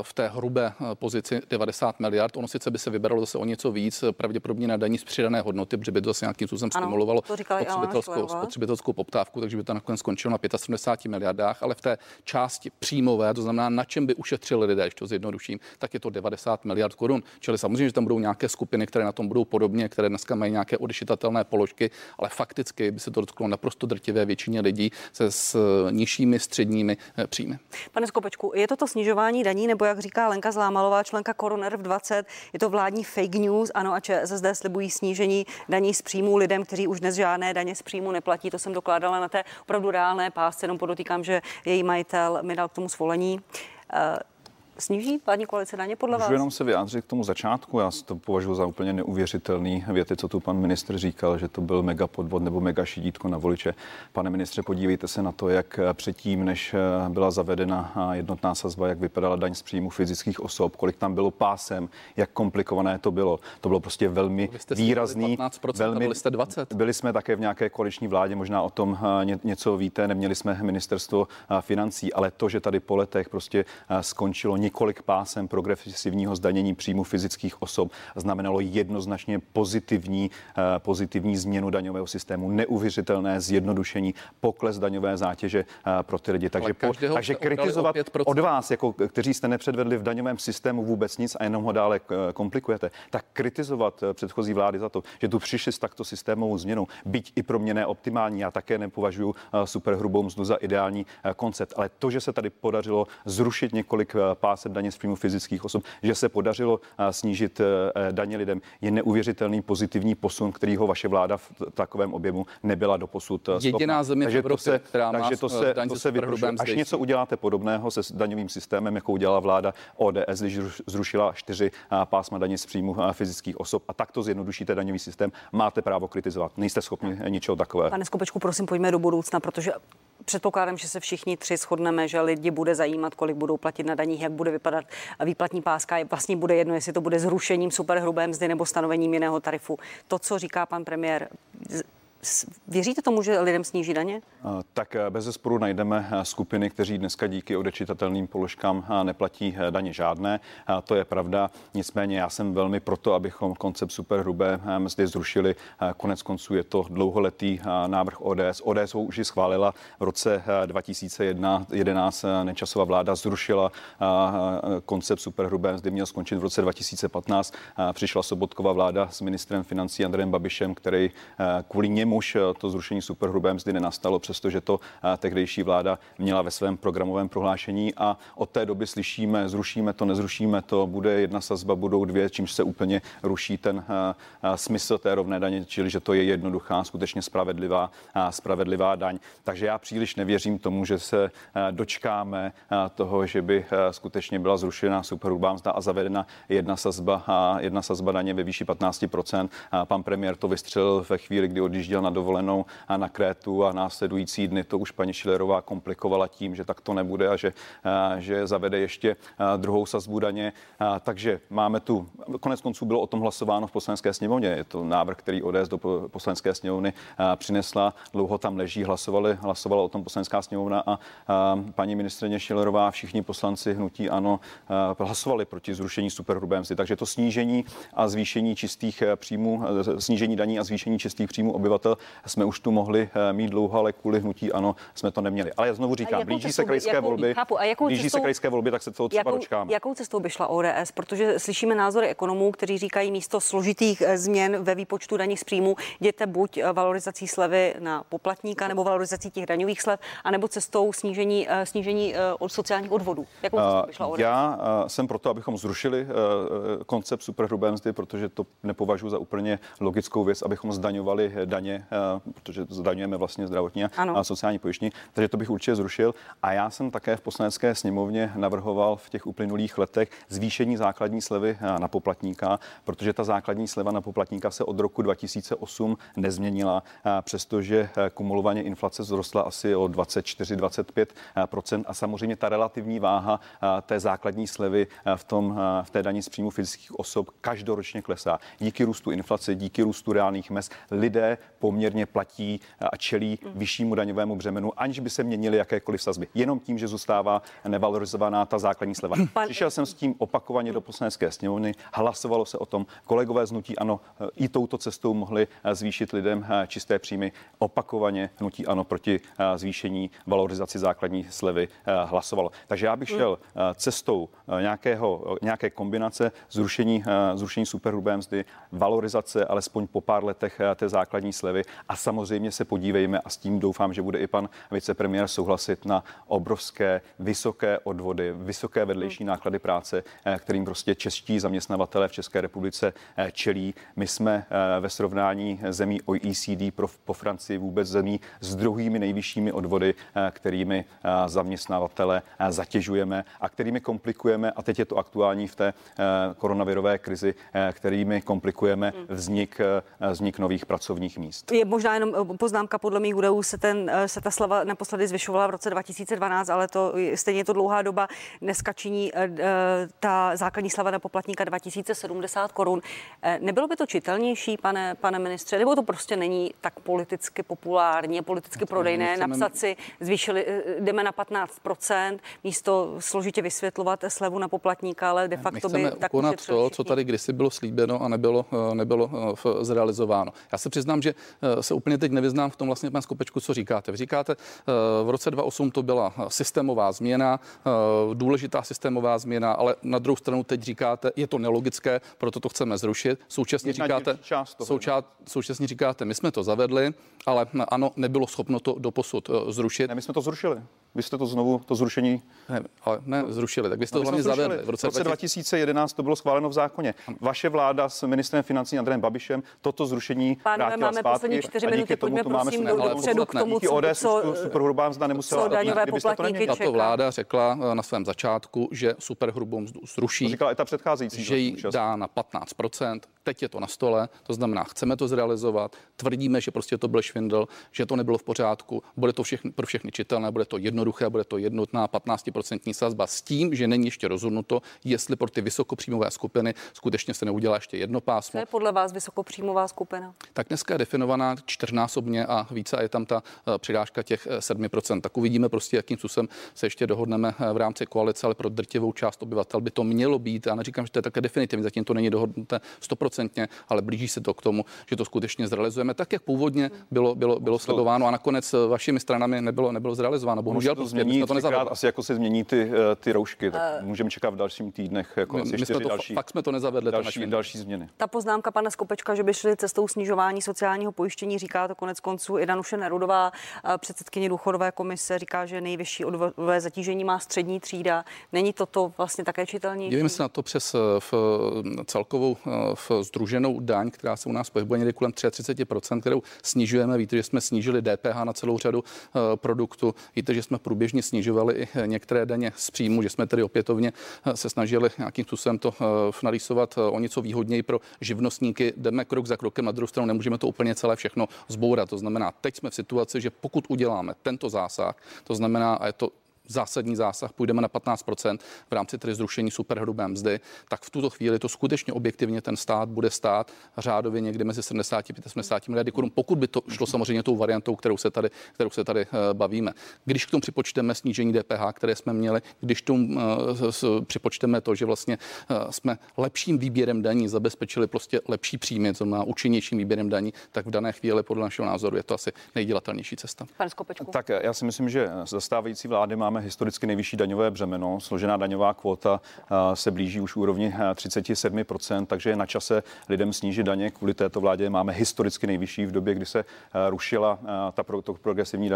v té hrubé pozici 90 miliard. Ono sice by se vybralo zase o něco víc, víc pravděpodobně na daní z přidané hodnoty, protože by to zase nějakým způsobem stimulovalo spotřebitelskou, spotřebitelskou poptávku, takže by to nakonec skončilo na 75 miliardách, ale v té části příjmové, to znamená, na čem by ušetřili lidé, když to zjednoduším, tak je to 90 miliard korun. Čili samozřejmě, že tam budou nějaké skupiny, které na tom budou podobně, které dneska mají nějaké odešitatelné položky, ale fakticky by se to dotklo naprosto drtivé většině lidí se s nižšími středními eh, příjmy. Pane Skopečku, je to to snižování daní, nebo jak říká Lenka Zlámalová, členka Koroner v 20, je to vládní fake news, ANO a ČSSD slibují snížení daní z příjmů lidem, kteří už dnes žádné daně z příjmu neplatí. To jsem dokládala na té opravdu reálné pásce, jenom podotýkám, že její majitel mi dal k tomu svolení. Eh, Sníží vládní koalice daně podle Můžu vás? jenom se vyjádřit k tomu začátku. Já to považuji za úplně neuvěřitelný věty, co tu pan ministr říkal, že to byl mega podvod nebo mega šidítko na voliče. Pane ministře, podívejte se na to, jak předtím, než byla zavedena jednotná sazba, jak vypadala daň z příjmu fyzických osob, kolik tam bylo pásem, jak komplikované to bylo. To bylo prostě velmi výrazný. 15%, velmi, byli jste 20. Byli jsme také v nějaké koaliční vládě, možná o tom něco víte, neměli jsme ministerstvo financí, ale to, že tady po letech prostě skončilo několik pásem progresivního zdanění příjmu fyzických osob znamenalo jednoznačně pozitivní, eh, pozitivní změnu daňového systému, neuvěřitelné zjednodušení, pokles daňové zátěže eh, pro ty lidi. Takže, po, takže kritizovat od vás, jako, kteří jste nepředvedli v daňovém systému vůbec nic a jenom ho dále eh, komplikujete, tak kritizovat předchozí vlády za to, že tu přišli s takto systémovou změnou, byť i pro mě neoptimální, já také nepovažuji superhrubou mzdu za ideální koncept, ale to, že se tady podařilo zrušit několik pásem pásem daně z příjmu fyzických osob, že se podařilo eh, snížit eh, eh, daně lidem, je neuvěřitelný pozitivní posun, kterýho vaše vláda v takovém objemu nebyla doposud Jediná země takže v Evropě, to se, která takže to se, to se vypružuje. Až něco uděláte podobného se daňovým systémem, jako udělala vláda ODS, když zrušila čtyři pásma daně z příjmu fyzických osob a takto zjednodušíte daňový systém, máte právo kritizovat. Nejste schopni ničeho takového. Pane Skopečku, prosím, pojďme do budoucna, protože předpokládám, že se všichni tři shodneme, že lidi bude zajímat, kolik budou platit na daních, jak bude vypadat výplatní páska. Je vlastně bude jedno, jestli to bude zrušením superhrubé mzdy nebo stanovením jiného tarifu. To, co říká pan premiér, Věříte tomu, že lidem sníží daně? Tak bez zesporu najdeme skupiny, kteří dneska díky odečitatelným položkám neplatí daně žádné. To je pravda. Nicméně já jsem velmi proto, abychom koncept superhrubé mzdy zrušili. Konec konců je to dlouholetý návrh ODS. ODS ho už i schválila v roce 2011. Nečasová vláda zrušila koncept superhrubé mzdy, měl skončit v roce 2015. Přišla Sobotková vláda s ministrem financí Andrejem Babišem, který kvůli němuž to zrušení superhrubé mzdy nenastalo, přestože to tehdejší vláda měla ve svém programovém prohlášení a od té doby slyšíme, zrušíme to, nezrušíme to, bude jedna sazba, budou dvě, čímž se úplně ruší ten smysl té rovné daně, čili že to je jednoduchá, skutečně spravedlivá, spravedlivá daň. Takže já příliš nevěřím tomu, že se dočkáme toho, že by skutečně byla zrušena superhrubá mzda a zavedena jedna sazba, jedna sazba daně ve výši 15%. Pan premiér to vystřelil ve chvíli, kdy odjížděl na dovolenou a na Krétu a následující dny to už paní Šilerová komplikovala tím, že tak to nebude a že, že zavede ještě druhou sazbu daně. Takže máme tu, konec konců bylo o tom hlasováno v poslanecké sněmovně. Je to návrh, který ODS do poslanecké sněmovny přinesla. Dlouho tam leží, hlasovali, hlasovala o tom poslanecká sněmovna a paní ministrině Šilerová, všichni poslanci hnutí ano, hlasovali proti zrušení superhrubé mzdy. Takže to snížení a zvýšení čistých příjmů, snížení daní a zvýšení čistých příjmů obyvatel jsme už tu mohli mít dlouho, ale kvůli hnutí ano, jsme to neměli. Ale já znovu říkám, blíží se krajské jakou, volby, chápu, a jakou blíží cestou, se krajské volby, tak se toho třeba jakou, dočkáme. Jakou cestou by šla ODS? Protože slyšíme názory ekonomů, kteří říkají místo složitých eh, změn ve výpočtu daní z příjmu, jděte buď eh, valorizací slevy na poplatníka nebo valorizací těch daňových slev, anebo cestou snížení, eh, snížení od sociálních odvodů. Jakou cestou by šla ODS? Já jsem proto, abychom zrušili koncept superhrubé mzdy, protože to nepovažuji za úplně logickou věc, abychom zdaňovali daně, protože zdaňujeme vlastně zdravotní a sociální pojištění, takže to bych určitě zrušil. A já jsem také v poslanecké sněmovně navrhoval v těch uplynulých letech zvýšení základní slevy na poplatníka, protože ta základní sleva na poplatníka se od roku 2008 nezměnila, přestože kumulovaně inflace zrostla asi o 24-25% a samozřejmě ta relativní váha té základní slevy v, tom, v té daní z příjmu fyzických osob každoročně klesá. Díky růstu inflace, díky růstu reálných mest lidé poměrně platí a čelí vyššímu daňovému břemenu, aniž by se měnily jakékoliv sazby. Jenom tím, že zůstává nevalorizovaná ta základní sleva. Pan... Přišel jsem s tím opakovaně do poslanecké sněmovny, hlasovalo se o tom. Kolegové z Nutí Ano i touto cestou mohli zvýšit lidem čisté příjmy. Opakovaně Nutí Ano proti zvýšení valorizaci základní slevy hlasovalo. Takže já bych šel cestou nějakého, nějaké kombinace zrušení, zrušení superhrubé mzdy, valorizace alespoň po pár letech té základní slevy a samozřejmě se podívejme a s tím doufám, že bude i pan vicepremiér souhlasit na obrovské, vysoké odvody, vysoké vedlejší náklady práce, eh, kterým prostě čeští zaměstnavatelé v České republice eh, čelí. My jsme eh, ve srovnání zemí OECD pro, po Francii vůbec zemí s druhými nejvyššími odvody, kterými zaměstnavatele zatěžujeme a kterými komplikujeme, a teď je to aktuální v té koronavirové krizi, kterými komplikujeme hmm. vznik, vznik nových pracovních míst. Je možná jenom poznámka, podle mých údajů se, ten, se ta slava naposledy zvyšovala v roce 2012, ale to stejně je to dlouhá doba. Dneska činí eh, eh, ta základní slava na poplatníka 2070 korun. Eh, nebylo by to čitelnější, pane, pane ministře, nebo to prostě není tak politicky populární, politicky prodejné, chceme... napsat si, zvýšili, jdeme na 15%, místo složitě vysvětlovat slevu na poplatníka, ale de facto by tak to, co tady kdysi bylo slíbeno a nebylo, nebylo zrealizováno. Já se přiznám, že se úplně teď nevyznám v tom vlastně, pan Skopečku, co říkáte. Vy říkáte, v roce 2008 to byla systémová změna, důležitá systémová změna, ale na druhou stranu teď říkáte, je to nelogické, proto to chceme zrušit. Současně říkáte, souča, současně říkáte, my jsme to zavedli, ale ano, nebylo schopno to doposud eh, zrušit. Ne, my jsme to zrušili. Vy jste to znovu, to zrušení... Ne, ale ne, zrušili, tak vy jste no, to hlavně zavedli. V roce, v roce 2011 to bylo schváleno v zákoně. Vaše vláda s ministrem financí Andrejem Babišem toto zrušení Pánové, máme zpátky, poslední čtyři minuty, pojďme prosím dopředu k tomu, co, co, superhrubá mzda nemusela... Co daňové poplatníky Tato vláda řekla eh, na svém začátku, že superhrubou mzdu zruší. To říkala i ta předcházející. Že ji dá na 15%. Teď je to na stole, to znamená, chceme to zrealizovat, tvrdíme, že prostě to byl švindl, že to nebylo v pořádku, bude to všechny, pro všechny čitelné, bude to jedno jednoduché, bude to jednotná 15% sazba s tím, že není ještě rozhodnuto, jestli pro ty vysokopříjmové skupiny skutečně se neudělá ještě jedno pásmo. Co je podle vás vysokopříjmová skupina? Tak dneska je definovaná čtyřnásobně a více a je tam ta eh, přidáška těch 7%. Eh, tak uvidíme prostě, jakým způsobem se ještě dohodneme v rámci koalice, ale pro drtivou část obyvatel by to mělo být. Já neříkám, že to je také definitivní, zatím to není dohodnuté stoprocentně, ale blíží se to k tomu, že to skutečně zrealizujeme tak, jak původně bylo, bylo, bylo sledováno a nakonec vašimi stranami nebylo, nebylo zrealizováno. Bohužel to změní, to asi jako se změní ty, eh, ty roušky, tak uh, můžeme čekat v dalším týdnech jako my, asi my jsme to, další, fakt jsme to nezavedli. Další, další změny. Ta poznámka pana Skopečka, že by šli cestou snižování sociálního pojištění, říká to konec konců i Danuše Nerudová, eh, předsedkyně důchodové komise, říká, že nejvyšší odvodové zatížení má střední třída. Není toto vlastně také čitelní? Dívejme se na to přes v celkovou v združenou daň, která se u nás pohybuje někde kolem 33%, kterou snižujeme. Víte, že jsme snížili DPH na celou řadu produktů. Víte, že jsme průběžně snižovali i některé daně z příjmu, že jsme tedy opětovně se snažili nějakým způsobem to narýsovat o něco výhodněji pro živnostníky. Jdeme krok za krokem, na druhou stranu nemůžeme to úplně celé všechno zbourat. To znamená, teď jsme v situaci, že pokud uděláme tento zásah, to znamená, a je to zásadní zásah, půjdeme na 15% v rámci tedy zrušení superhrubé mzdy, tak v tuto chvíli to skutečně objektivně ten stát bude stát řádově někde mezi 75 a 80 miliardy korun, pokud by to šlo samozřejmě tou variantou, kterou se tady, kterou se tady eh, bavíme. Když k tomu připočteme snížení DPH, které jsme měli, když tomu eh, připočteme to, že vlastně eh, jsme lepším výběrem daní zabezpečili prostě lepší příjmy, to má účinnějším výběrem daní, tak v dané chvíli podle našeho názoru je to asi nejdělatelnější cesta. Pan Skopečku. Tak já si myslím, že zastávající vlády máme máme historicky nejvyšší daňové břemeno. Složená daňová kvota se blíží už úrovni 37%, takže je na čase lidem snížit daně. Kvůli této vládě máme historicky nejvyšší v době, kdy se rušila ta pro, to progresivní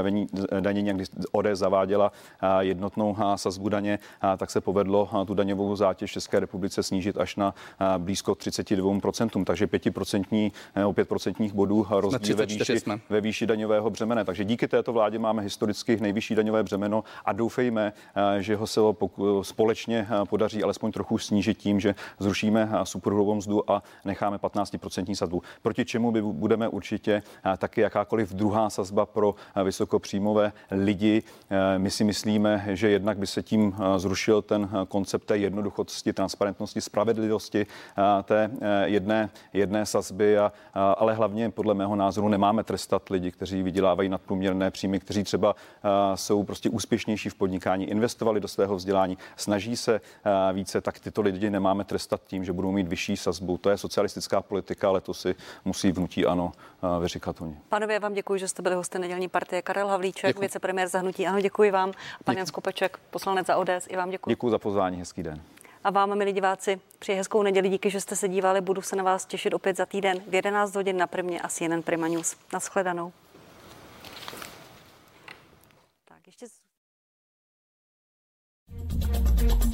danění, kdy ODS zaváděla jednotnou sazbu daně, tak se povedlo tu daňovou zátěž České republice snížit až na blízko 32%, takže 5% o 5% bodů rozdíl ve výši, ve výši daňového břemene. Takže díky této vládě máme historicky nejvyšší daňové břemeno a doufám, doufejme, eh, že ho se společně eh, podaří alespoň trochu snížit tím, že zrušíme eh, superhrubou mzdu a necháme 15% sazbu. Proti čemu by budeme určitě taky jakákoliv druhá sazba pro vysokopříjmové lidi. My si myslíme, že jednak by se tím zrušil ten koncept té jednoduchosti, transparentnosti, spravedlivosti té jedné, jedné sazby, a, ale hlavně podle mého názoru nemáme trestat lidi, kteří vydělávají nadprůměrné příjmy, kteří třeba jsou prostě úspěšnější v podnikání, investovali do svého vzdělání, snaží se eh, více, tak tyto lidi nemáme trestat tím, že budou mít vyšší sazbu. To je socialistická politika, ale to si musí vnutí ano eh, vyříkat oni. Pánové, vám děkuji, že jste byli hosty nedělní partie. Karel Havlíček, vicepremiér zahnutí. Ano, děkuji vám. A pan Jan Skopeček, poslanec za ODS, i vám děkuji. Děkuji za pozvání, hezký den. A vám, milí diváci, přeji hezkou neděli. Díky, že jste se dívali. Budu se na vás těšit opět za týden v 11 hodin na Primě a CNN Prima News. Naschledanou. Thank you.